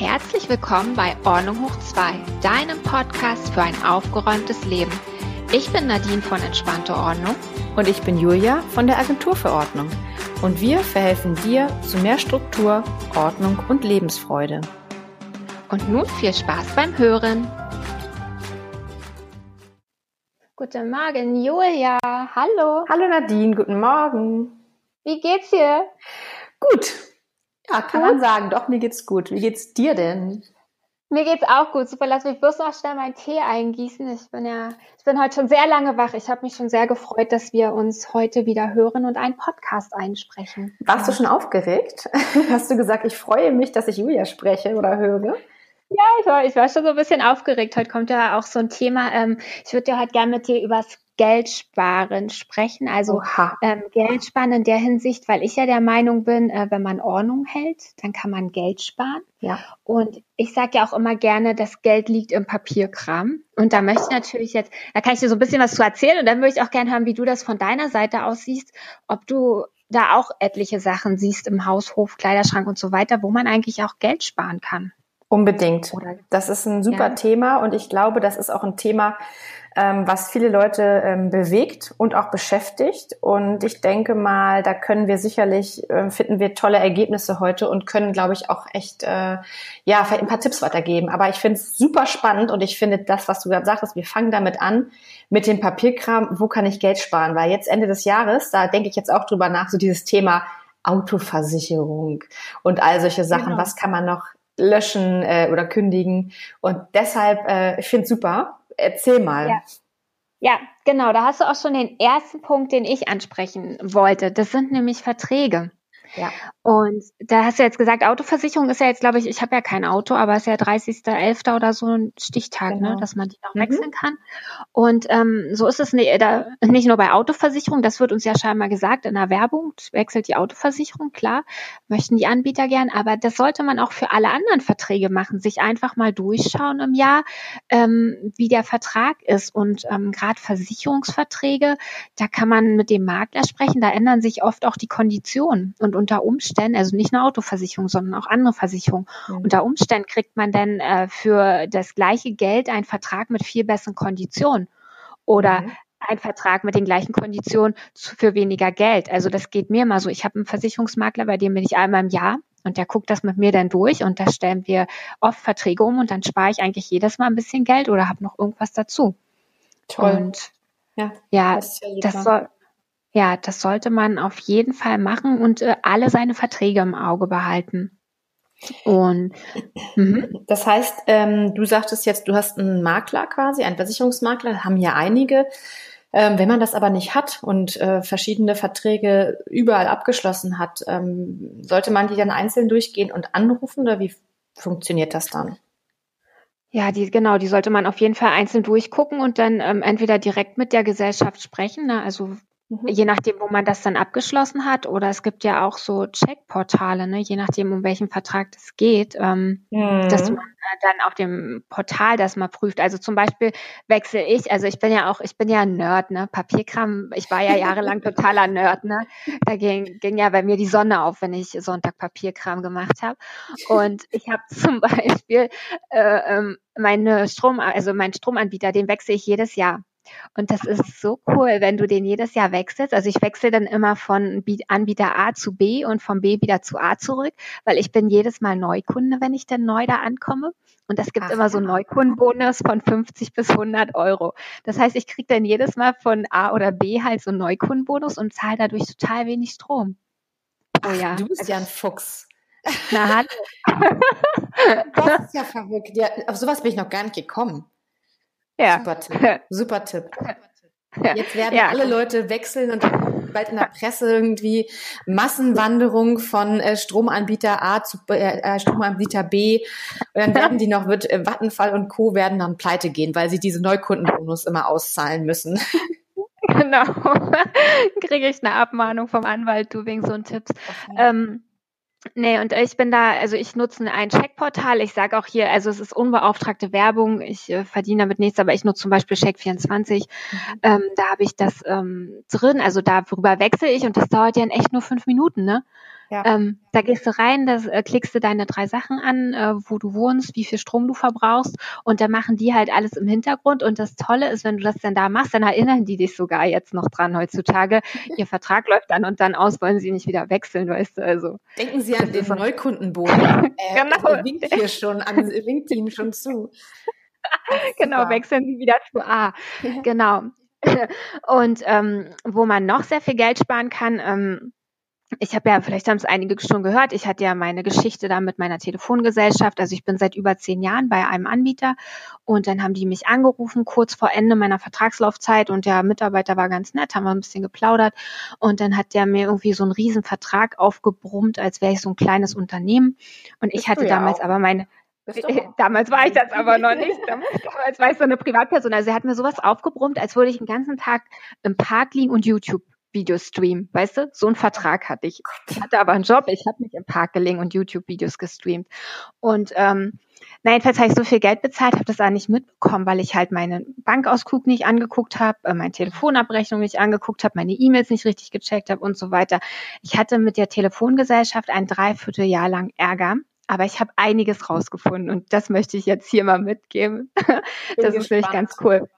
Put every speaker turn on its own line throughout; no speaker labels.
Herzlich willkommen bei Ordnung hoch 2, deinem Podcast für ein aufgeräumtes Leben. Ich bin Nadine von Entspannte Ordnung.
Und ich bin Julia von der Agentur für Ordnung. Und wir verhelfen dir zu mehr Struktur, Ordnung und Lebensfreude.
Und nun viel Spaß beim Hören.
Guten Morgen, Julia. Hallo.
Hallo Nadine, guten Morgen.
Wie geht's dir?
Gut. Ja, kann gut? man sagen. Doch, mir geht's gut. Wie geht's dir denn?
Mir geht's auch gut. Super, lass mich bloß noch schnell meinen Tee eingießen. Ich bin ja, ich bin heute schon sehr lange wach. Ich habe mich schon sehr gefreut, dass wir uns heute wieder hören und einen Podcast einsprechen.
Warst du schon aufgeregt? Hast du gesagt, ich freue mich, dass ich Julia spreche oder höre?
Ja, ich war, ich war schon so ein bisschen aufgeregt. Heute kommt ja auch so ein Thema. Ähm, ich würde ja heute gerne mit dir übers Geld sparen sprechen. Also ähm, Geld sparen in der Hinsicht, weil ich ja der Meinung bin, äh, wenn man Ordnung hält, dann kann man Geld sparen.
Ja.
Und ich sage ja auch immer gerne, das Geld liegt im Papierkram. Und da möchte ich natürlich jetzt, da kann ich dir so ein bisschen was zu erzählen und dann würde ich auch gerne hören, wie du das von deiner Seite aus siehst, ob du da auch etliche Sachen siehst im Haushof, Kleiderschrank und so weiter, wo man eigentlich auch Geld sparen kann.
Unbedingt. Das ist ein super ja. Thema und ich glaube, das ist auch ein Thema, ähm, was viele Leute ähm, bewegt und auch beschäftigt. Und ich denke mal, da können wir sicherlich, äh, finden wir tolle Ergebnisse heute und können, glaube ich, auch echt, äh, ja, vielleicht ein paar Tipps weitergeben. Aber ich finde es super spannend und ich finde das, was du gerade sagtest, wir fangen damit an, mit dem Papierkram, wo kann ich Geld sparen? Weil jetzt Ende des Jahres, da denke ich jetzt auch drüber nach, so dieses Thema Autoversicherung und all solche Sachen. Genau. Was kann man noch löschen äh, oder kündigen? Und deshalb, äh, ich finde es super. Erzähl mal.
Ja. ja, genau. Da hast du auch schon den ersten Punkt, den ich ansprechen wollte. Das sind nämlich Verträge.
Ja.
Und da hast du jetzt gesagt, Autoversicherung ist ja jetzt, glaube ich, ich habe ja kein Auto, aber es ist ja 30.11. oder so ein Stichtag, ne, genau. ne, dass man die noch mhm. wechseln kann. Und ähm, so ist es nicht, da, nicht nur bei Autoversicherung, das wird uns ja scheinbar gesagt in der Werbung, wechselt die Autoversicherung, klar, möchten die Anbieter gern, aber das sollte man auch für alle anderen Verträge machen, sich einfach mal durchschauen im Jahr, ähm, wie der Vertrag ist. Und ähm, gerade Versicherungsverträge, da kann man mit dem Makler sprechen, da ändern sich oft auch die Konditionen und unter Umständen, also nicht nur Autoversicherung, sondern auch andere Versicherungen, mhm. unter Umständen kriegt man dann äh, für das gleiche Geld einen Vertrag mit viel besseren Konditionen oder mhm. ein Vertrag mit den gleichen Konditionen für weniger Geld. Also das geht mir mal so. Ich habe einen Versicherungsmakler, bei dem bin ich einmal im Jahr und der guckt das mit mir dann durch und da stellen wir oft Verträge um und dann spare ich eigentlich jedes Mal ein bisschen Geld oder habe noch irgendwas dazu.
Toll.
Und ja, ja das, das soll ja, das sollte man auf jeden Fall machen und äh, alle seine Verträge im Auge behalten. Und
mhm. das heißt, ähm, du sagtest jetzt, du hast einen Makler quasi, einen Versicherungsmakler, haben ja einige. Ähm, wenn man das aber nicht hat und äh, verschiedene Verträge überall abgeschlossen hat, ähm, sollte man die dann einzeln durchgehen und anrufen oder wie funktioniert das dann?
Ja, die, genau, die sollte man auf jeden Fall einzeln durchgucken und dann ähm, entweder direkt mit der Gesellschaft sprechen, ne? also Mhm. Je nachdem, wo man das dann abgeschlossen hat. Oder es gibt ja auch so Checkportale, ne? je nachdem, um welchen Vertrag das geht, ähm, mhm. dass man äh, dann auf dem Portal das mal prüft. Also zum Beispiel wechsle ich, also ich bin ja auch, ich bin ja ein Nerd, ne? Papierkram, ich war ja jahrelang totaler Nerd, ne? Da ging, ging ja bei mir die Sonne auf, wenn ich Sonntag Papierkram gemacht habe. Und ich habe zum Beispiel äh, ähm, meine Strom, also meinen Stromanbieter, den wechsle ich jedes Jahr. Und das ist so cool, wenn du den jedes Jahr wechselst. Also ich wechsle dann immer von Anbieter A zu B und von B wieder zu A zurück, weil ich bin jedes Mal Neukunde, wenn ich dann neu da ankomme. Und das gibt Ach, immer so einen Neukundenbonus von 50 bis 100 Euro. Das heißt, ich kriege dann jedes Mal von A oder B halt so einen Neukundenbonus und zahle dadurch total wenig Strom.
Oh ja. Du bist ja ein Fuchs.
Na, hallo.
das ist ja verrückt. Ja, auf sowas bin ich noch gar nicht gekommen. Ja. Super Tipp. Super Tipp. Jetzt werden ja. alle Leute wechseln und bald in der Presse irgendwie Massenwanderung von äh, Stromanbieter A zu äh, äh Stromanbieter B. Und dann werden die noch, wird äh, Vattenfall und Co. werden dann pleite gehen, weil sie diese Neukundenbonus immer auszahlen müssen.
Genau. Kriege ich eine Abmahnung vom Anwalt, du wegen so einen Tipps. Okay. Ähm, Nee, und ich bin da, also ich nutze ein Checkportal. Ich sage auch hier, also es ist unbeauftragte Werbung. Ich äh, verdiene damit nichts, aber ich nutze zum Beispiel Check24. Mhm. Ähm, da habe ich das ähm, drin, also darüber wechsle ich und das dauert ja in echt nur fünf Minuten, ne? Ja. Ähm, da gehst du rein, da äh, klickst du deine drei Sachen an, äh, wo du wohnst, wie viel Strom du verbrauchst und da machen die halt alles im Hintergrund und das Tolle ist, wenn du das dann da machst, dann erinnern die dich sogar jetzt noch dran heutzutage. Ihr Vertrag läuft dann und dann aus, wollen sie nicht wieder wechseln, weißt du, also.
Denken Sie an den Neukundenboden. äh, genau. winkt hier schon, an, winkt ihm schon zu.
genau, wechseln Sie wieder zu A. Genau. Und ähm, wo man noch sehr viel Geld sparen kann, ähm, ich habe ja, vielleicht haben es einige schon gehört, ich hatte ja meine Geschichte da mit meiner Telefongesellschaft. Also ich bin seit über zehn Jahren bei einem Anbieter und dann haben die mich angerufen, kurz vor Ende meiner Vertragslaufzeit und der Mitarbeiter war ganz nett, haben wir ein bisschen geplaudert und dann hat der mir irgendwie so einen riesen Vertrag aufgebrummt, als wäre ich so ein kleines Unternehmen. Und ich hatte damals auch. aber meine, Damals war ich das aber noch nicht. Damals war ich so eine Privatperson. Also er hat mir sowas aufgebrummt, als würde ich den ganzen Tag im Park liegen und YouTube Videos streamen. Weißt du, so einen Vertrag hatte ich. Ich hatte aber einen Job, ich habe nicht im Park gelegen und YouTube-Videos gestreamt. Und ähm, na, jedenfalls habe ich so viel Geld bezahlt, habe das auch nicht mitbekommen, weil ich halt meinen Bankausguck nicht angeguckt habe, äh, meine Telefonabrechnung nicht angeguckt habe, meine E-Mails nicht richtig gecheckt habe und so weiter. Ich hatte mit der Telefongesellschaft ein Dreivierteljahr lang Ärger aber ich habe einiges rausgefunden und das möchte ich jetzt hier mal mitgeben. das ist wirklich ganz cool.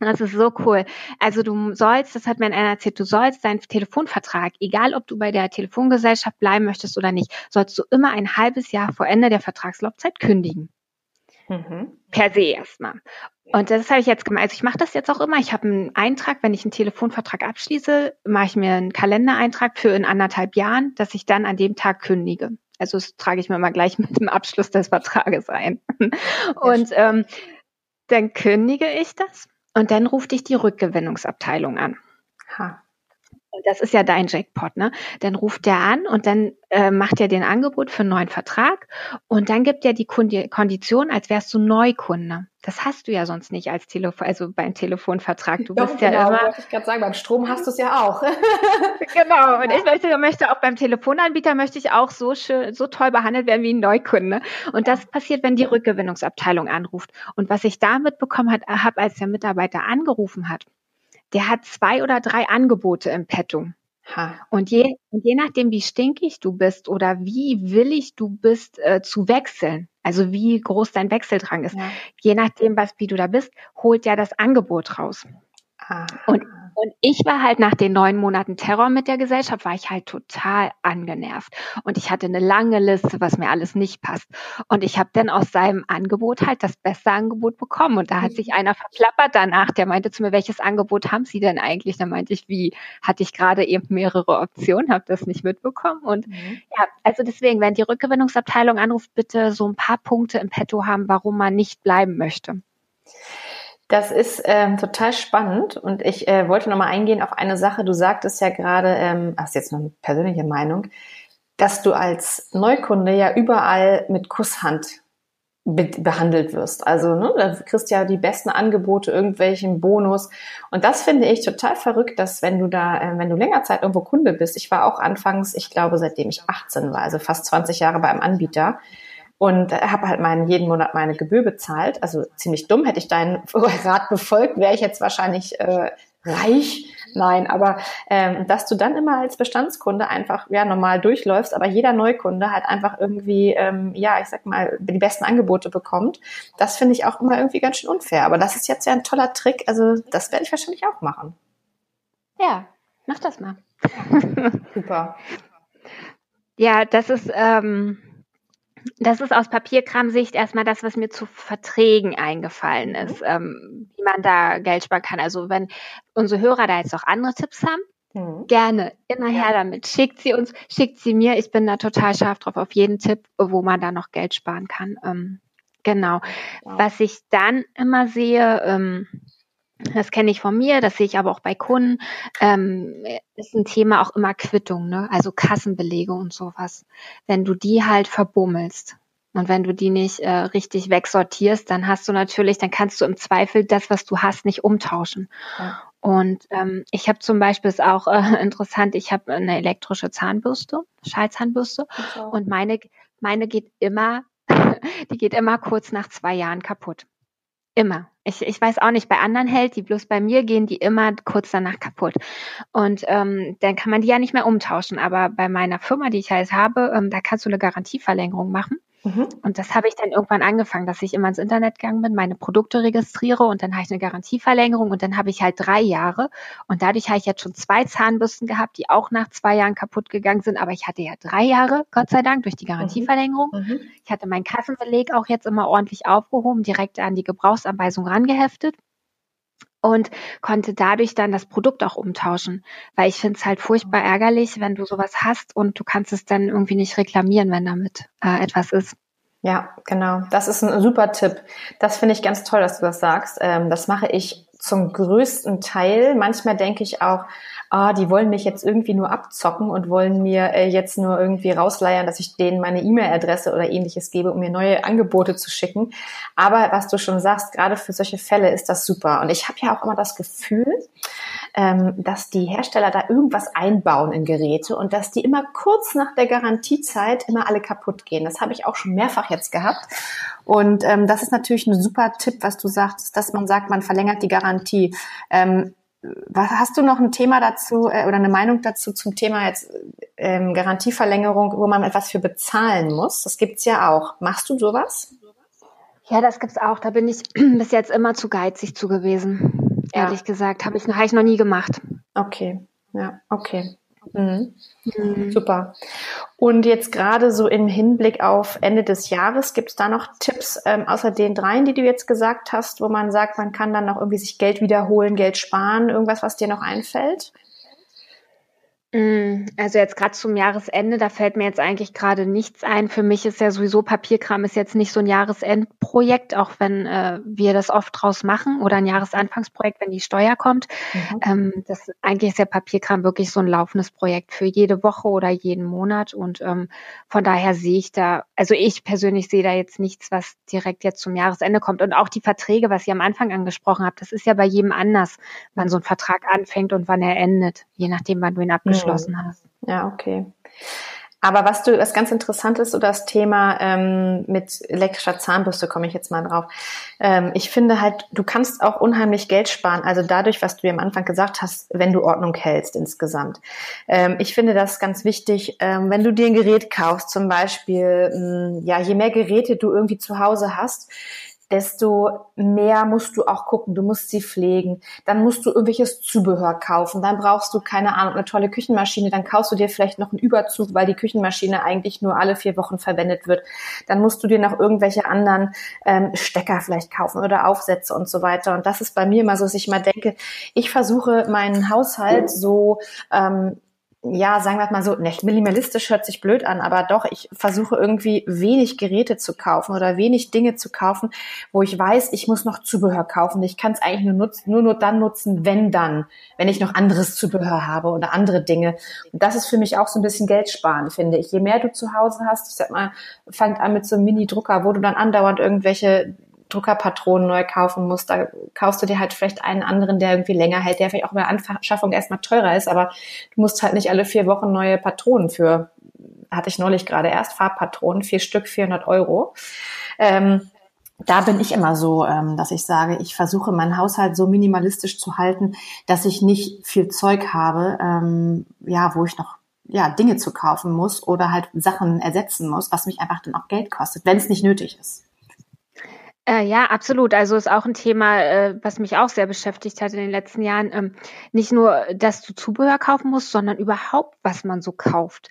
Das ist so cool. Also du sollst, das hat mir einer erzählt, du sollst deinen Telefonvertrag, egal ob du bei der Telefongesellschaft bleiben möchtest oder nicht, sollst du immer ein halbes Jahr vor Ende der Vertragslaufzeit kündigen. Mhm. Per se erstmal. Und das habe ich jetzt gemacht. Also ich mache das jetzt auch immer. Ich habe einen Eintrag, wenn ich einen Telefonvertrag abschließe, mache ich mir einen Kalendereintrag für in anderthalb Jahren, dass ich dann an dem Tag kündige. Also das trage ich mir mal gleich mit dem Abschluss des Vertrages ein. Und ähm, dann kündige ich das und dann ruft dich die Rückgewinnungsabteilung an. Das ist ja dein Jackpot, ne? Dann ruft der an und dann äh, macht er den Angebot für einen neuen Vertrag und dann gibt er die Kondition, als wärst du Neukunde. Das hast du ja sonst nicht als Telefon, also beim Telefonvertrag. Du
Doch,
bist
genau,
ja immer.
Wollte ich gerade sagen, beim Strom hast du es ja auch.
genau. Und ich möchte, möchte auch beim Telefonanbieter möchte ich auch so schön, so toll behandelt werden wie ein Neukunde. Und das passiert, wenn die Rückgewinnungsabteilung anruft. Und was ich da mitbekommen habe, als der Mitarbeiter angerufen hat, der hat zwei oder drei Angebote im Petto. Ha. Und je, und je nachdem, wie stinkig du bist oder wie willig du bist äh, zu wechseln, also wie groß dein Wechseldrang ist, ja. je nachdem, was wie du da bist, holt ja das Angebot raus. Ah. Und und ich war halt nach den neun Monaten Terror mit der Gesellschaft, war ich halt total angenervt. Und ich hatte eine lange Liste, was mir alles nicht passt. Und ich habe dann aus seinem Angebot halt das beste Angebot bekommen. Und da hat sich einer verplappert danach, der meinte zu mir, welches Angebot haben Sie denn eigentlich? Da meinte ich, wie, hatte ich gerade eben mehrere Optionen, habe das nicht mitbekommen. Und mhm. ja, also deswegen, wenn die Rückgewinnungsabteilung anruft, bitte so ein paar Punkte im Petto haben, warum man nicht bleiben möchte.
Das ist ähm, total spannend und ich äh, wollte nochmal eingehen auf eine Sache. Du sagtest ja gerade, ähm, das ist jetzt eine persönliche Meinung, dass du als Neukunde ja überall mit Kusshand be behandelt wirst. Also ne, da kriegst ja die besten Angebote, irgendwelchen Bonus. Und das finde ich total verrückt, dass wenn du da, äh, wenn du länger Zeit irgendwo Kunde bist, ich war auch anfangs, ich glaube, seitdem ich 18 war, also fast 20 Jahre bei einem Anbieter, und habe halt meinen, jeden Monat meine Gebühr bezahlt. Also ziemlich dumm. Hätte ich deinen Rat befolgt, wäre ich jetzt wahrscheinlich äh, reich. Nein, aber ähm, dass du dann immer als Bestandskunde einfach ja normal durchläufst, aber jeder Neukunde halt einfach irgendwie ähm, ja ich sag mal die besten Angebote bekommt, das finde ich auch immer irgendwie ganz schön unfair. Aber das ist jetzt ja ein toller Trick, also das werde ich wahrscheinlich auch machen.
Ja, mach das mal.
Super.
Ja, das ist ähm, das ist aus Papierkramsicht erstmal das, was mir zu Verträgen eingefallen mhm. ist, ähm, wie man da Geld sparen kann. Also wenn unsere Hörer da jetzt noch andere Tipps haben, mhm. gerne immer her damit. Schickt sie uns, schickt sie mir. Ich bin da total scharf drauf auf jeden Tipp, wo man da noch Geld sparen kann. Ähm, genau. Wow. Was ich dann immer sehe, ähm, das kenne ich von mir, das sehe ich aber auch bei Kunden, ähm, ist ein Thema auch immer Quittung, ne? also Kassenbelege und sowas. Wenn du die halt verbummelst und wenn du die nicht äh, richtig wegsortierst, dann hast du natürlich, dann kannst du im Zweifel das, was du hast, nicht umtauschen. Ja. Und ähm, ich habe zum Beispiel, ist auch äh, interessant, ich habe eine elektrische Zahnbürste, Schallzahnbürste okay. und meine, meine geht immer, die geht immer kurz nach zwei Jahren kaputt. Immer. Ich, ich weiß auch nicht, bei anderen hält die, bloß bei mir gehen die immer kurz danach kaputt. Und ähm, dann kann man die ja nicht mehr umtauschen. Aber bei meiner Firma, die ich halt habe, ähm, da kannst du eine Garantieverlängerung machen. Mhm. Und das habe ich dann irgendwann angefangen, dass ich immer ins Internet gegangen bin, meine Produkte registriere und dann habe ich eine Garantieverlängerung und dann habe ich halt drei Jahre. Und dadurch habe ich jetzt schon zwei Zahnbürsten gehabt, die auch nach zwei Jahren kaputt gegangen sind. Aber ich hatte ja drei Jahre, Gott sei Dank, durch die Garantieverlängerung. Mhm. mhm. Ich hatte meinen Kassenbeleg auch jetzt immer ordentlich aufgehoben, direkt an die Gebrauchsanweisung rangeheftet und konnte dadurch dann das Produkt auch umtauschen. Weil ich finde es halt furchtbar ärgerlich, wenn du sowas hast und du kannst es dann irgendwie nicht reklamieren, wenn damit äh, etwas ist.
Ja, genau. Das ist ein super Tipp. Das finde ich ganz toll, dass du das sagst. Ähm, das mache ich zum größten Teil. Manchmal denke ich auch, ah, die wollen mich jetzt irgendwie nur abzocken und wollen mir äh, jetzt nur irgendwie rausleiern, dass ich denen meine E-Mail-Adresse oder ähnliches gebe, um mir neue Angebote zu schicken. Aber was du schon sagst, gerade für solche Fälle ist das super. Und ich habe ja auch immer das Gefühl, ähm, dass die Hersteller da irgendwas einbauen in Geräte und dass die immer kurz nach der Garantiezeit immer alle kaputt gehen. Das habe ich auch schon mehrfach jetzt gehabt. Und ähm, das ist natürlich ein super Tipp, was du sagst, dass man sagt, man verlängert die Garantie. Ähm, was, hast du noch ein Thema dazu äh, oder eine Meinung dazu zum Thema jetzt ähm, Garantieverlängerung, wo man etwas für bezahlen muss? Das gibt's ja auch. Machst du sowas?
Ja, das gibt's auch. Da bin ich bis jetzt immer zu geizig zu gewesen. Ja. Ehrlich gesagt, habe ich, hab ich noch nie gemacht.
Okay, ja, okay. Mhm. Mhm. Super. Und jetzt gerade so im Hinblick auf Ende des Jahres, gibt es da noch Tipps, ähm, außer den dreien, die du jetzt gesagt hast, wo man sagt, man kann dann noch irgendwie sich Geld wiederholen, Geld sparen, irgendwas, was dir noch einfällt?
Mm, also jetzt gerade zum Jahresende, da fällt mir jetzt eigentlich gerade nichts ein. Für mich ist ja sowieso Papierkram ist jetzt nicht so ein Jahresendprojekt, auch wenn äh, wir das oft draus machen oder ein Jahresanfangsprojekt, wenn die Steuer kommt. Mhm. Ähm, das eigentlich ist ja Papierkram wirklich so ein laufendes Projekt für jede Woche oder jeden Monat und ähm, von daher sehe ich da, also ich persönlich sehe da jetzt nichts, was direkt jetzt zum Jahresende kommt und auch die Verträge, was ihr am Anfang angesprochen habt, das ist ja bei jedem anders, wann so ein Vertrag anfängt und wann er endet, je nachdem, wann du ihn abgeschlossen abgeschlossen hast.
Ja, okay. Aber was du, was ganz interessant ist, so das Thema ähm, mit elektrischer Zahnbürste, komme ich jetzt mal drauf. Ähm, ich finde halt, du kannst auch unheimlich Geld sparen. Also dadurch, was du am Anfang gesagt hast, wenn du Ordnung hältst insgesamt. Ähm, ich finde das ganz wichtig, ähm, wenn du dir ein Gerät kaufst, zum Beispiel, mh, ja, je mehr Geräte du irgendwie zu Hause hast, desto mehr musst du auch gucken. Du musst sie pflegen. Dann musst du irgendwelches Zubehör kaufen. Dann brauchst du, keine Ahnung, eine tolle Küchenmaschine. Dann kaufst du dir vielleicht noch einen Überzug, weil die Küchenmaschine eigentlich nur alle vier Wochen verwendet wird. Dann musst du dir noch irgendwelche anderen ähm, Stecker vielleicht kaufen oder Aufsätze und so weiter. Und das ist bei mir immer so, dass ich mal denke, ich versuche meinen Haushalt so ähm, ja, sagen wir mal so, nicht minimalistisch hört sich blöd an, aber doch, ich versuche irgendwie wenig Geräte zu kaufen oder wenig Dinge zu kaufen, wo ich weiß, ich muss noch Zubehör kaufen. Ich kann es eigentlich nur nutzen, nur, nur dann nutzen, wenn dann, wenn ich noch anderes Zubehör habe oder andere Dinge. Und das ist für mich auch so ein bisschen Geld sparen, finde ich. Je mehr du zu Hause hast, ich sag mal, fangt an mit so einem Mini-Drucker, wo du dann andauernd irgendwelche Druckerpatronen neu kaufen musst, da kaufst du dir halt vielleicht einen anderen, der irgendwie länger hält, der vielleicht auch bei Anschaffung erstmal teurer ist, aber du musst halt nicht alle vier Wochen neue Patronen für, hatte ich neulich gerade erst, Farbpatronen, vier Stück, 400 Euro. Ähm, da bin ich immer so, ähm, dass ich sage, ich versuche meinen Haushalt so minimalistisch zu halten, dass ich nicht viel Zeug habe, ähm, ja, wo ich noch ja, Dinge zu kaufen muss oder halt Sachen ersetzen muss, was mich einfach dann auch Geld kostet, wenn es nicht nötig ist.
Äh, ja, absolut. Also ist auch ein Thema, äh, was mich auch sehr beschäftigt hat in den letzten Jahren. Ähm, nicht nur, dass du Zubehör kaufen musst, sondern überhaupt, was man so kauft,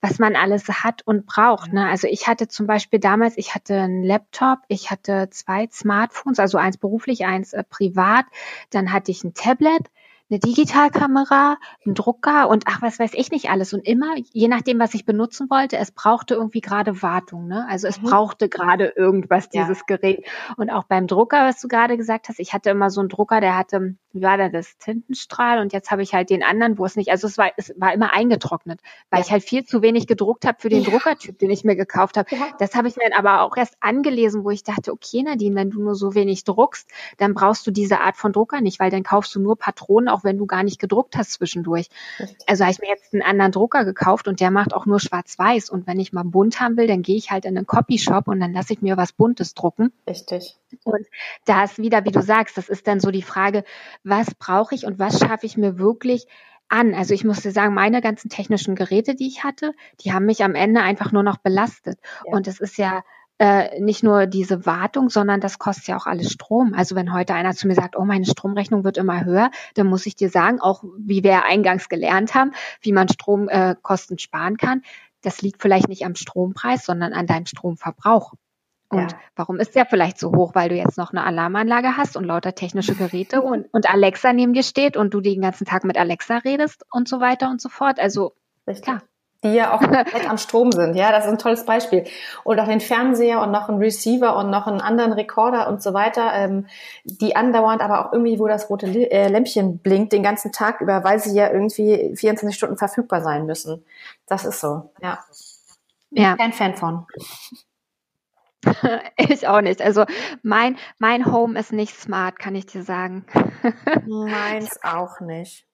was man alles hat und braucht. Ne? Also ich hatte zum Beispiel damals, ich hatte einen Laptop, ich hatte zwei Smartphones, also eins beruflich, eins äh, privat. Dann hatte ich ein Tablet eine Digitalkamera, ein Drucker und ach, was weiß ich nicht alles. Und immer, je nachdem, was ich benutzen wollte, es brauchte irgendwie gerade Wartung. Ne? Also es mhm. brauchte gerade irgendwas, dieses ja. Gerät. Und auch beim Drucker, was du gerade gesagt hast, ich hatte immer so einen Drucker, der hatte, wie war denn das, Tintenstrahl und jetzt habe ich halt den anderen, wo es nicht, also es war, es war immer eingetrocknet, weil ja. ich halt viel zu wenig gedruckt habe für den ja. Druckertyp, den ich mir gekauft habe. Das habe ich mir dann aber auch erst angelesen, wo ich dachte, okay, Nadine, wenn du nur so wenig druckst, dann brauchst du diese Art von Drucker nicht, weil dann kaufst du nur Patronen auch wenn du gar nicht gedruckt hast zwischendurch. Richtig. Also habe ich mir jetzt einen anderen Drucker gekauft und der macht auch nur schwarz-weiß. Und wenn ich mal bunt haben will, dann gehe ich halt in einen Copyshop und dann lasse ich mir was Buntes drucken.
Richtig.
Und da ist wieder, wie du sagst, das ist dann so die Frage, was brauche ich und was schaffe ich mir wirklich an. Also ich musste sagen, meine ganzen technischen Geräte, die ich hatte, die haben mich am Ende einfach nur noch belastet. Ja. Und es ist ja äh, nicht nur diese Wartung, sondern das kostet ja auch alles Strom. Also wenn heute einer zu mir sagt, oh, meine Stromrechnung wird immer höher, dann muss ich dir sagen, auch wie wir eingangs gelernt haben, wie man Stromkosten äh, sparen kann, das liegt vielleicht nicht am Strompreis, sondern an deinem Stromverbrauch. Und ja. warum ist der vielleicht so hoch? Weil du jetzt noch eine Alarmanlage hast und lauter technische Geräte und, und Alexa neben dir steht und du den ganzen Tag mit Alexa redest und so weiter und so fort. Also,
Richtig. klar. Die ja auch komplett am Strom sind. Ja, das ist ein tolles Beispiel. Und auch den Fernseher und noch einen Receiver und noch einen anderen Rekorder und so weiter, ähm, die andauernd aber auch irgendwie, wo das rote äh, Lämpchen blinkt, den ganzen Tag über, weil sie ja irgendwie 24 Stunden verfügbar sein müssen. Das ist so, ja. Ja. Kein Fan von.
ich auch nicht. Also mein, mein Home ist nicht smart, kann ich dir sagen.
Meins auch nicht.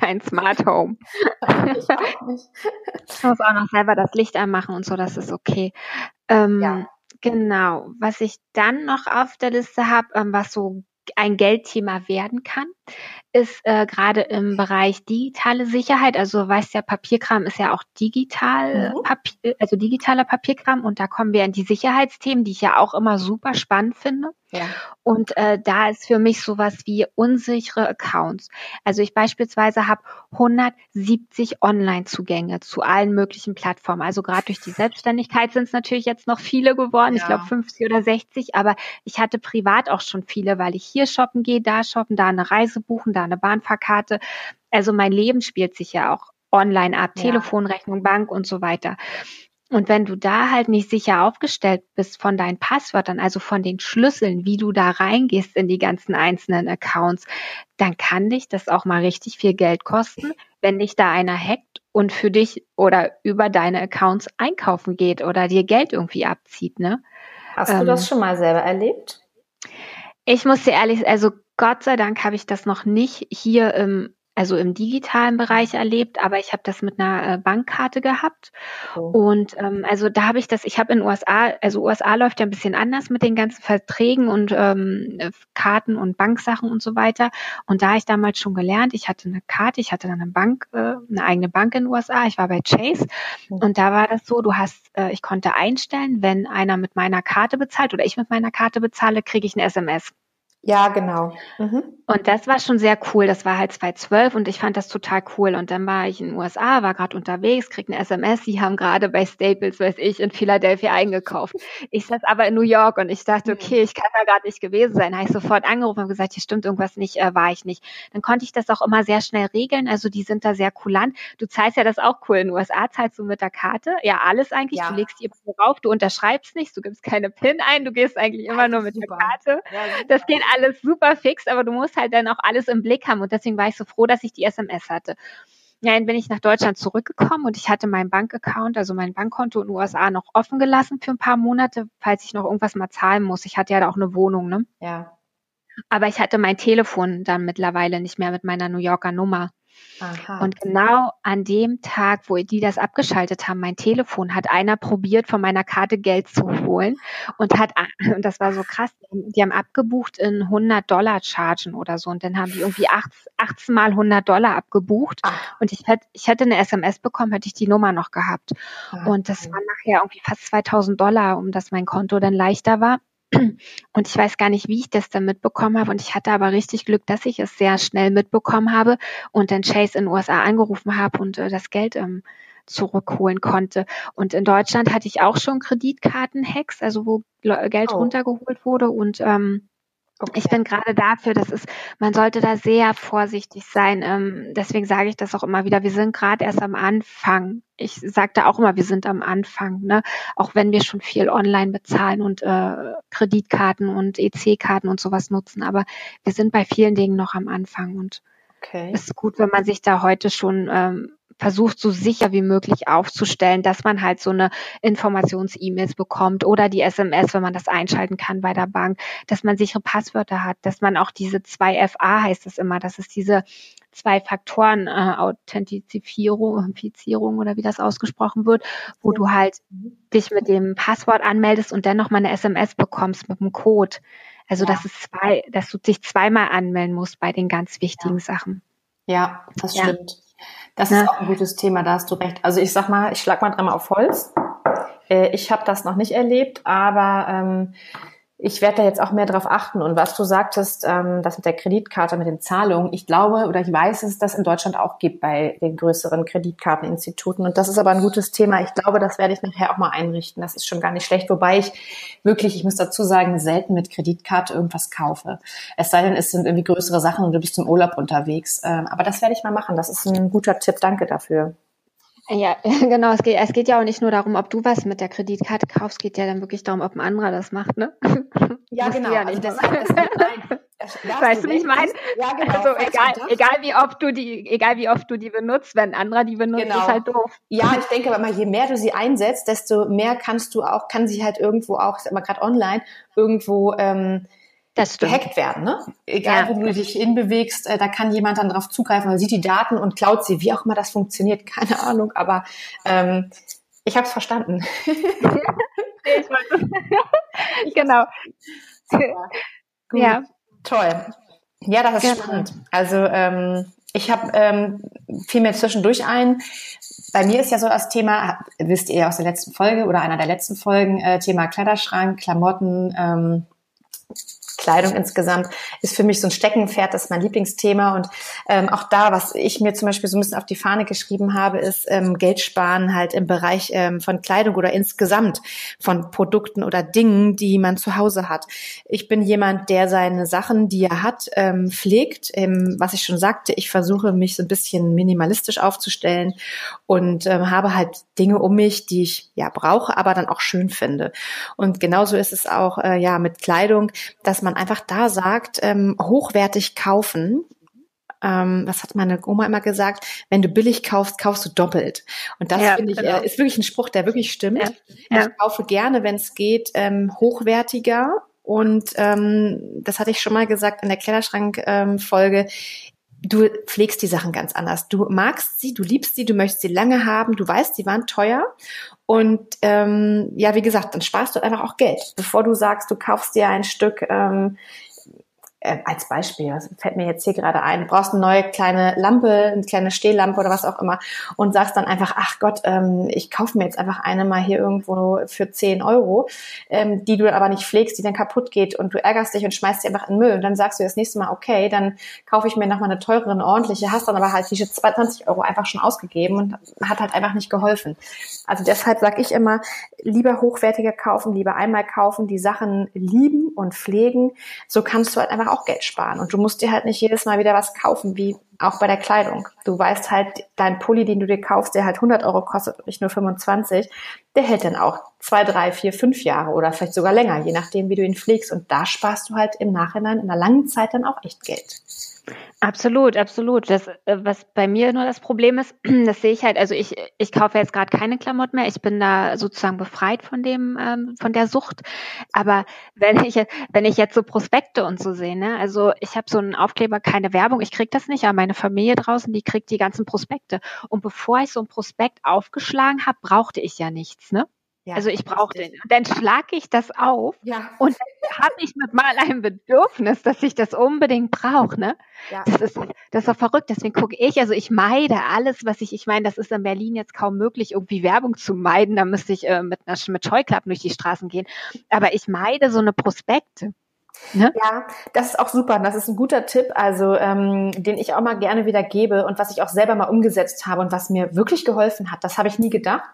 Kein Smart Home. Ich. Ich muss auch noch selber das Licht anmachen und so, das ist okay. Ähm, ja. Genau. Was ich dann noch auf der Liste habe, ähm, was so ein Geldthema werden kann, ist äh, gerade im Bereich digitale Sicherheit. Also weißt ja, Papierkram ist ja auch digital, mhm. Papier, also digitaler Papierkram und da kommen wir in die Sicherheitsthemen, die ich ja auch immer super spannend finde. Ja. Und äh, da ist für mich sowas wie unsichere Accounts. Also ich beispielsweise habe 170 Online-Zugänge zu allen möglichen Plattformen. Also gerade durch die Selbstständigkeit sind es natürlich jetzt noch viele geworden. Ja. Ich glaube 50 oder 60, aber ich hatte privat auch schon viele, weil ich hier shoppen gehe, da shoppen, da eine Reise buchen, da eine Bahnfahrkarte. Also mein Leben spielt sich ja auch online ab, ja. Telefonrechnung, Bank und so weiter. Und wenn du da halt nicht sicher aufgestellt bist von deinen Passwörtern, also von den Schlüsseln, wie du da reingehst in die ganzen einzelnen Accounts, dann kann dich das auch mal richtig viel Geld kosten, wenn dich da einer hackt und für dich oder über deine Accounts einkaufen geht oder dir Geld irgendwie abzieht, ne?
Hast ähm, du das ähm, schon mal selber erlebt?
Ich muss dir ehrlich, also Gott sei Dank habe ich das noch nicht hier im also im digitalen Bereich erlebt, aber ich habe das mit einer äh, Bankkarte gehabt. Oh. Und ähm, also da habe ich das, ich habe in USA, also USA läuft ja ein bisschen anders mit den ganzen Verträgen und ähm, Karten und Banksachen und so weiter. Und da habe ich damals schon gelernt, ich hatte eine Karte, ich hatte dann eine Bank, äh, eine eigene Bank in den USA, ich war bei Chase oh. und da war das so, du hast, äh, ich konnte einstellen, wenn einer mit meiner Karte bezahlt oder ich mit meiner Karte bezahle, kriege ich ein SMS.
Ja, genau. Mhm.
Und das war schon sehr cool. Das war halt 2012 und ich fand das total cool. Und dann war ich in den USA, war gerade unterwegs, krieg eine SMS, sie haben gerade bei Staples, weiß ich, in Philadelphia eingekauft. Ich saß aber in New York und ich dachte, okay, ich kann da gerade nicht gewesen sein. Habe ich sofort angerufen und gesagt, hier stimmt irgendwas nicht, äh, war ich nicht. Dann konnte ich das auch immer sehr schnell regeln. Also die sind da sehr kulant. Du zahlst ja das auch cool. In den USA zahlst du mit der Karte. Ja, alles eigentlich. Ja. Du legst die drauf, du unterschreibst nicht, du gibst keine PIN ein, du gehst eigentlich immer nur mit super. der Karte. Ja, das geht alles super fix, aber du musst halt dann auch alles im Blick haben und deswegen war ich so froh, dass ich die SMS hatte. Ja, dann bin ich nach Deutschland zurückgekommen und ich hatte meinen Bankaccount, also mein Bankkonto in den USA noch offen gelassen für ein paar Monate, falls ich noch irgendwas mal zahlen muss. Ich hatte ja da auch eine Wohnung, ne?
Ja.
Aber ich hatte mein Telefon dann mittlerweile nicht mehr mit meiner New Yorker Nummer. Aha. Und genau an dem Tag, wo die das abgeschaltet haben, mein Telefon, hat einer probiert, von meiner Karte Geld zu holen und hat, und das war so krass, die haben abgebucht in 100 Dollar Chargen oder so und dann haben die irgendwie 18 mal 100 Dollar abgebucht Ach. und ich hätte, ich hätte eine SMS bekommen, hätte ich die Nummer noch gehabt. Ach. Und das war nachher irgendwie fast 2000 Dollar, um dass mein Konto dann leichter war. Und ich weiß gar nicht, wie ich das dann mitbekommen habe. Und ich hatte aber richtig Glück, dass ich es sehr schnell mitbekommen habe und dann Chase in den USA angerufen habe und äh, das Geld ähm, zurückholen konnte. Und in Deutschland hatte ich auch schon Kreditkarten-Hacks, also wo Geld oh. runtergeholt wurde und ähm, Okay. Ich bin gerade dafür, dass es, man sollte da sehr vorsichtig sein. Ähm, deswegen sage ich das auch immer wieder. Wir sind gerade erst am Anfang. Ich sage da auch immer, wir sind am Anfang, ne? Auch wenn wir schon viel online bezahlen und äh, Kreditkarten und EC-Karten und sowas nutzen. Aber wir sind bei vielen Dingen noch am Anfang und okay. es ist gut, wenn man sich da heute schon ähm, versucht, so sicher wie möglich aufzustellen, dass man halt so eine Informations-E-Mails bekommt oder die SMS, wenn man das einschalten kann bei der Bank, dass man sichere Passwörter hat, dass man auch diese 2FA heißt es immer, dass es diese zwei Faktoren äh, Authentifizierung oder wie das ausgesprochen wird, wo du halt dich mit dem Passwort anmeldest und dann noch mal eine SMS bekommst mit dem Code. Also ja. dass es zwei, dass du dich zweimal anmelden musst bei den ganz wichtigen ja. Sachen.
Ja, das ja. stimmt. Das ist auch ein gutes Thema, da hast du recht. Also ich sag mal, ich schlag mal dreimal auf Holz. Äh, ich habe das noch nicht erlebt, aber ähm, ich werde da jetzt auch mehr drauf achten. Und was du sagtest, ähm, das mit der Kreditkarte, mit den Zahlungen, ich glaube oder ich weiß, dass es das in Deutschland auch gibt bei den größeren Kreditkarteninstituten. Und das ist aber ein gutes Thema. Ich glaube, das werde ich nachher auch mal einrichten. Das ist schon gar nicht schlecht. Wobei ich wirklich, ich muss dazu sagen, selten mit Kreditkarte irgendwas kaufe. Es sei denn, es sind irgendwie größere Sachen und du bist im Urlaub unterwegs. Ähm, aber das werde ich mal machen. Das ist ein guter Tipp. Danke dafür.
Ja, genau. Es geht, es geht ja auch nicht nur darum, ob du was mit der Kreditkarte kaufst, es geht ja dann wirklich darum, ob ein anderer das macht, ne?
Ja, genau. Ja
nicht also das, das, weißt du, wie ich meine? Ja, genau. Also egal, egal wie oft du die, egal wie oft du die benutzt, wenn ein anderer die benutzt, genau. ist halt doof.
Ja, ich denke aber mal, je mehr du sie einsetzt, desto mehr kannst du auch, kann sie halt irgendwo auch, sag mal gerade online, irgendwo ähm, das gehackt werden. Ne? Egal, ja. wo du dich hinbewegst, äh, da kann jemand dann drauf zugreifen, weil sieht die Daten und klaut sie, wie auch immer das funktioniert, keine Ahnung, aber ähm, ich habe es verstanden.
genau.
Gut. Ja. Toll. Ja, das ist genau. spannend. Also ähm, ich habe ähm, fiel mir zwischendurch ein. Bei mir ist ja so das Thema, wisst ihr aus der letzten Folge oder einer der letzten Folgen, äh, Thema Kleiderschrank, Klamotten, ähm, Kleidung insgesamt ist für mich so ein Steckenpferd, das ist mein Lieblingsthema. Und ähm, auch da, was ich mir zum Beispiel so ein bisschen auf die Fahne geschrieben habe, ist ähm, Geld sparen halt im Bereich ähm, von Kleidung oder insgesamt von Produkten oder Dingen, die man zu Hause hat. Ich bin jemand, der seine Sachen, die er hat, ähm, pflegt. Ähm, was ich schon sagte, ich versuche mich so ein bisschen minimalistisch aufzustellen und ähm, habe halt Dinge um mich, die ich ja brauche, aber dann auch schön finde. Und genauso ist es auch äh, ja mit Kleidung, dass man einfach da sagt, ähm, hochwertig kaufen. Ähm, was hat meine Oma immer gesagt? Wenn du billig kaufst, kaufst du doppelt. Und das ja, finde ich genau. äh, ist wirklich ein Spruch, der wirklich stimmt. Ja, ja. Ich kaufe gerne, wenn es geht, ähm, hochwertiger. Und ähm, das hatte ich schon mal gesagt in der Kleiderschrank-Folge. Ähm, du pflegst die Sachen ganz anders. Du magst sie, du liebst sie, du möchtest sie lange haben, du weißt, sie waren teuer und ähm, ja, wie gesagt, dann sparst du einfach auch Geld. Bevor du sagst, du kaufst dir ein Stück ähm, äh, als Beispiel, das fällt mir jetzt hier gerade ein, du brauchst eine neue kleine Lampe, eine kleine Stehlampe oder was auch immer und sagst dann einfach, ach Gott, ähm, ich kaufe mir jetzt einfach eine mal hier irgendwo für 10 Euro, ähm, die du aber nicht pflegst, die dann kaputt geht und du ärgerst dich und schmeißt sie einfach in Müll. Und dann sagst du das nächste Mal, okay, dann kaufe ich mir nochmal eine teurere, eine ordentliche, hast dann aber halt diese 20 Euro einfach schon ausgegeben und hat halt einfach nicht geholfen. Also deshalb sage ich immer, lieber hochwertiger kaufen, lieber einmal kaufen, die Sachen lieben und pflegen, so kannst du halt einfach auch Geld sparen. Und du musst dir halt nicht jedes Mal wieder was kaufen, wie auch bei der Kleidung. Du weißt halt, dein Pulli, den du dir kaufst, der halt 100 Euro kostet und nicht nur 25, der hält dann auch zwei, drei, vier, fünf Jahre oder vielleicht sogar länger, je nachdem, wie du ihn pflegst. Und da sparst du halt im Nachhinein in einer langen Zeit dann auch echt Geld.
Absolut, absolut. Das, äh, was bei mir nur das Problem ist, das sehe ich halt, also ich, ich kaufe jetzt gerade keine Klamotten mehr. Ich bin da sozusagen befreit von dem, ähm, von der Sucht. Aber wenn ich, wenn ich jetzt so Prospekte und so sehe, ne, also ich habe so einen Aufkleber, keine Werbung, ich krieg das nicht, aber meine Familie draußen, die kriegt die ganzen Prospekte. Und bevor ich so ein Prospekt aufgeschlagen habe, brauchte ich ja nichts, ne? Ja, also ich brauche den. Dann schlage ich das auf ja. und habe ich mit mal ein Bedürfnis, dass ich das unbedingt brauche. Ne? Ja. Das ist das ist doch verrückt. Deswegen gucke ich, also ich meide alles, was ich, ich meine, das ist in Berlin jetzt kaum möglich, irgendwie Werbung zu meiden. Da müsste ich äh, mit, einer, mit Scheuklappen durch die Straßen gehen. Aber ich meide so eine Prospekte.
Ne? Ja, das ist auch super. Das ist ein guter Tipp, also ähm, den ich auch mal gerne wieder gebe und was ich auch selber mal umgesetzt habe und was mir wirklich geholfen hat. Das habe ich nie gedacht.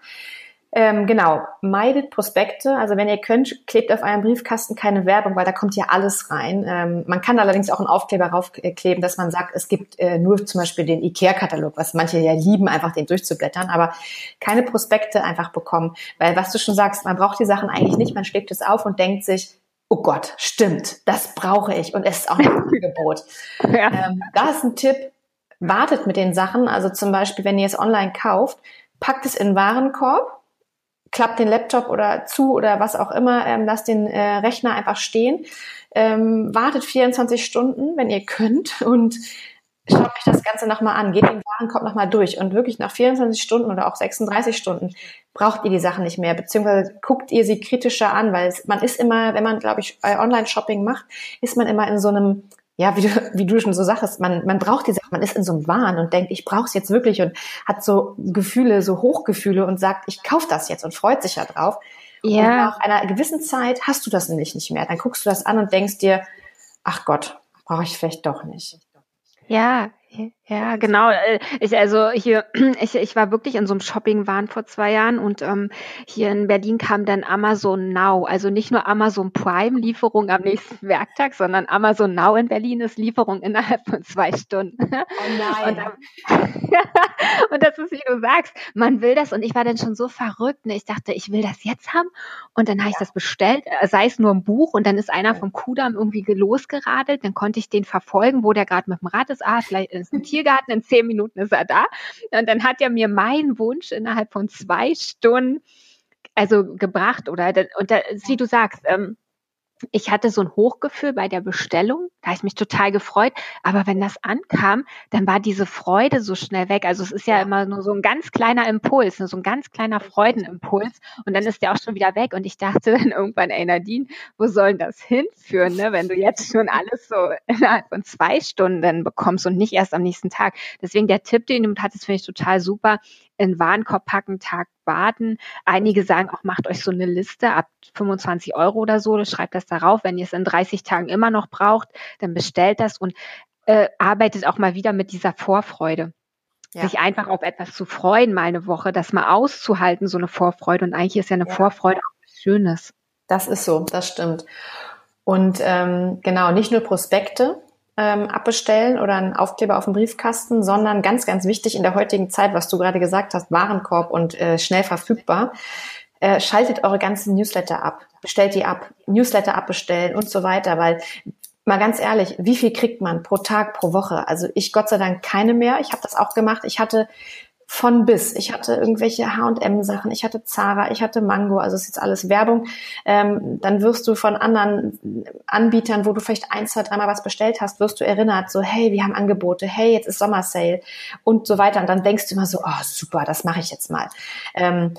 Ähm, genau, meidet Prospekte. Also wenn ihr könnt, klebt auf eurem Briefkasten keine Werbung, weil da kommt ja alles rein. Ähm, man kann allerdings auch einen Aufkleber raufkleben, dass man sagt, es gibt äh, nur zum Beispiel den IKEA-Katalog, was manche ja lieben, einfach den durchzublättern, aber keine Prospekte einfach bekommen. Weil was du schon sagst, man braucht die Sachen eigentlich nicht, man schlägt es auf und denkt sich, oh Gott, stimmt, das brauche ich und es ist auch ein Angebot. Ja. Ähm, da ist ein Tipp, wartet mit den Sachen. Also zum Beispiel, wenn ihr es online kauft, packt es in Warenkorb, klappt den Laptop oder zu oder was auch immer, ähm, lasst den äh, Rechner einfach stehen, ähm, wartet 24 Stunden, wenn ihr könnt und schaut euch das Ganze nochmal an, geht den Warenkorb nochmal durch. Und wirklich nach 24 Stunden oder auch 36 Stunden braucht ihr die Sachen nicht mehr, beziehungsweise guckt ihr sie kritischer an, weil es, man ist immer, wenn man, glaube ich, Online-Shopping macht, ist man immer in so einem ja, wie du, wie du schon so sagst, man, man braucht die Sache, man ist in so einem Wahn und denkt, ich brauche es jetzt wirklich und hat so Gefühle, so Hochgefühle und sagt, ich kaufe das jetzt und freut sich ja drauf. Ja. Und nach einer gewissen Zeit hast du das nämlich nicht mehr. Dann guckst du das an und denkst dir, ach Gott, brauche ich vielleicht doch nicht.
Ja, ja, genau. Äh, ich, also hier, ich, ich war wirklich in so einem Shopping-Wahn vor zwei Jahren und ähm, hier in Berlin kam dann Amazon Now. Also nicht nur Amazon Prime Lieferung am nächsten Werktag, sondern Amazon Now in Berlin ist Lieferung innerhalb von zwei Stunden. Oh nein. Und, und das ist, wie du sagst, man will das und ich war dann schon so verrückt. Ne? Ich dachte, ich will das jetzt haben und dann habe ich das bestellt, äh, sei es nur ein Buch und dann ist einer vom Kudamm irgendwie losgeradelt, dann konnte ich den verfolgen, wo der gerade mit dem Rad ist. Ah, vielleicht ist ein Tiergarten, in zehn Minuten ist er da. Und dann hat er mir meinen Wunsch innerhalb von zwei Stunden also gebracht oder und da, wie du sagst, ähm, ich hatte so ein Hochgefühl bei der Bestellung, da habe ich mich total gefreut, aber wenn das ankam, dann war diese Freude so schnell weg. Also es ist ja immer nur so ein ganz kleiner Impuls, so ein ganz kleiner Freudenimpuls und dann ist der auch schon wieder weg und ich dachte dann irgendwann, ey Nadine, wo soll denn das hinführen, ne? wenn du jetzt schon alles so innerhalb von zwei Stunden bekommst und nicht erst am nächsten Tag. Deswegen der Tipp, den du hattest, finde ich total super in Warenkorb packen, Tag warten. Einige sagen auch, macht euch so eine Liste ab 25 Euro oder so, schreibt das darauf. Wenn ihr es in 30 Tagen immer noch braucht, dann bestellt das und äh, arbeitet auch mal wieder mit dieser Vorfreude. Ja. Sich einfach auf etwas zu freuen, mal eine Woche, das mal auszuhalten, so eine Vorfreude. Und eigentlich ist ja eine ja. Vorfreude auch was Schönes.
Das ist so, das stimmt. Und ähm, genau, nicht nur Prospekte, ähm, abbestellen oder einen Aufkleber auf dem Briefkasten, sondern ganz, ganz wichtig in der heutigen Zeit, was du gerade gesagt hast, Warenkorb und äh, schnell verfügbar. Äh, schaltet eure ganzen Newsletter ab, bestellt die ab, Newsletter abbestellen und so weiter, weil mal ganz ehrlich, wie viel kriegt man pro Tag, pro Woche? Also ich Gott sei Dank keine mehr. Ich habe das auch gemacht. Ich hatte von bis. Ich hatte irgendwelche H&M-Sachen, ich hatte Zara, ich hatte Mango, also ist jetzt alles Werbung. Ähm, dann wirst du von anderen Anbietern, wo du vielleicht ein, zwei, dreimal was bestellt hast, wirst du erinnert, so hey, wir haben Angebote, hey, jetzt ist Sommersale und so weiter. Und dann denkst du immer so, oh super, das mache ich jetzt mal. Ähm,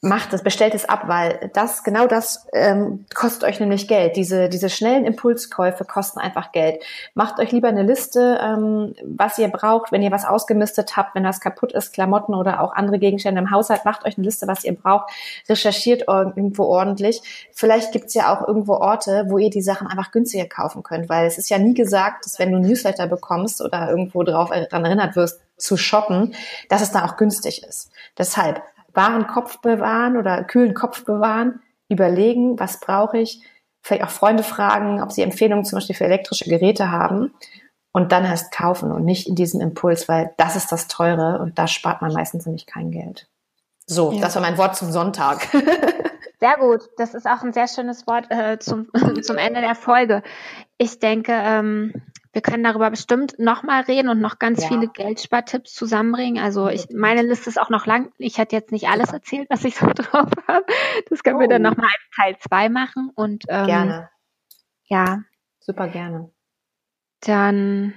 macht es, bestellt es ab, weil das, genau das ähm, kostet euch nämlich Geld. Diese, diese schnellen Impulskäufe kosten einfach Geld. Macht euch lieber eine Liste, ähm, was ihr braucht, wenn ihr was ausgemistet habt, wenn das kaputt ist, Klamotten oder auch andere Gegenstände im Haushalt, macht euch eine Liste, was ihr braucht, recherchiert irgendwo ordentlich. Vielleicht gibt's ja auch irgendwo Orte, wo ihr die Sachen einfach günstiger kaufen könnt, weil es ist ja nie gesagt, dass wenn du Newsletter bekommst oder irgendwo drauf daran erinnert wirst, zu shoppen, dass es da auch günstig ist. Deshalb wahren Kopf bewahren oder kühlen Kopf bewahren, überlegen, was brauche ich, vielleicht auch Freunde fragen, ob sie Empfehlungen zum Beispiel für elektrische Geräte haben und dann erst kaufen und nicht in diesem Impuls, weil das ist das Teure und da spart man meistens nämlich kein Geld. So, ja. das war mein Wort zum Sonntag.
Sehr gut. Das ist auch ein sehr schönes Wort äh, zum, zum Ende der Folge. Ich denke, ähm, wir können darüber bestimmt nochmal reden und noch ganz ja. viele Geldspartipps zusammenbringen. Also ich, meine Liste ist auch noch lang. Ich hätte jetzt nicht alles erzählt, was ich so drauf habe. Das können oh. wir dann oh. nochmal im Teil zwei machen. Und ähm,
gerne.
Ja.
Super gerne.
Dann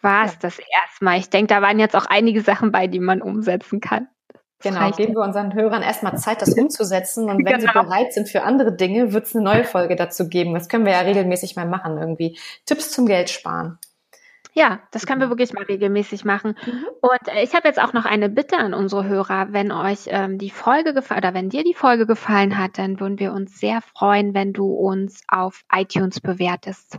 war es ja. das erstmal. Ich denke, da waren jetzt auch einige Sachen bei, die man umsetzen kann.
Genau, geben wir unseren Hörern erstmal Zeit, das umzusetzen. Und wenn genau. sie bereit sind für andere Dinge, wird es eine neue Folge dazu geben. Das können wir ja regelmäßig mal machen, irgendwie. Tipps zum Geld sparen.
Ja, das können wir wirklich mal regelmäßig machen. Mhm. Und äh, ich habe jetzt auch noch eine Bitte an unsere Hörer. Wenn euch ähm, die Folge gefallen oder wenn dir die Folge gefallen hat, dann würden wir uns sehr freuen, wenn du uns auf iTunes bewertest.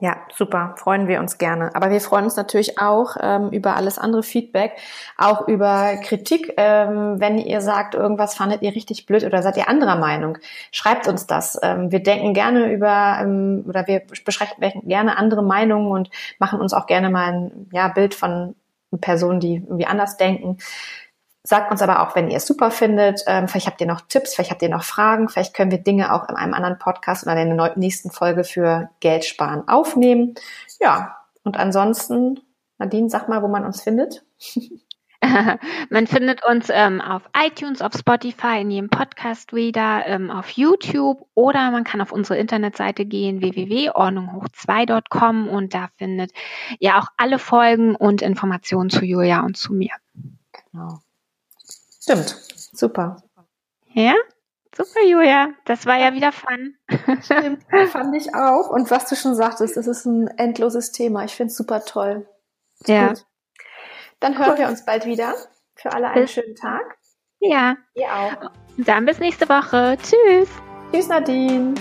Ja, super, freuen wir uns gerne. Aber wir freuen uns natürlich auch ähm, über alles andere Feedback, auch über Kritik. Ähm, wenn ihr sagt, irgendwas fandet ihr richtig blöd oder seid ihr anderer Meinung, schreibt uns das. Ähm, wir denken gerne über ähm, oder wir besprechen gerne andere Meinungen und machen uns auch gerne mal ein ja, Bild von Personen, die irgendwie anders denken. Sagt uns aber auch, wenn ihr es super findet. Ähm, vielleicht habt ihr noch Tipps, vielleicht habt ihr noch Fragen. Vielleicht können wir Dinge auch in einem anderen Podcast oder in der nächsten Folge für Geld sparen aufnehmen. Ja, und ansonsten Nadine, sag mal, wo man uns findet.
Man findet uns ähm, auf iTunes, auf Spotify, in jedem Podcast-Reader, ähm, auf YouTube oder man kann auf unsere Internetseite gehen, www.ordnunghoch2.com und da findet ihr auch alle Folgen und Informationen zu Julia und zu mir.
Genau. Stimmt. Super.
Ja? Super, Julia. Das war ja wieder fun.
Stimmt, fand ich auch. Und was du schon sagtest, es ist ein endloses Thema. Ich finde es super toll.
Ja. Gut.
Dann hören cool. wir uns bald wieder. Für alle einen bis, schönen Tag.
Ja.
Ihr auch.
Dann bis nächste Woche. Tschüss.
Tschüss, Nadine.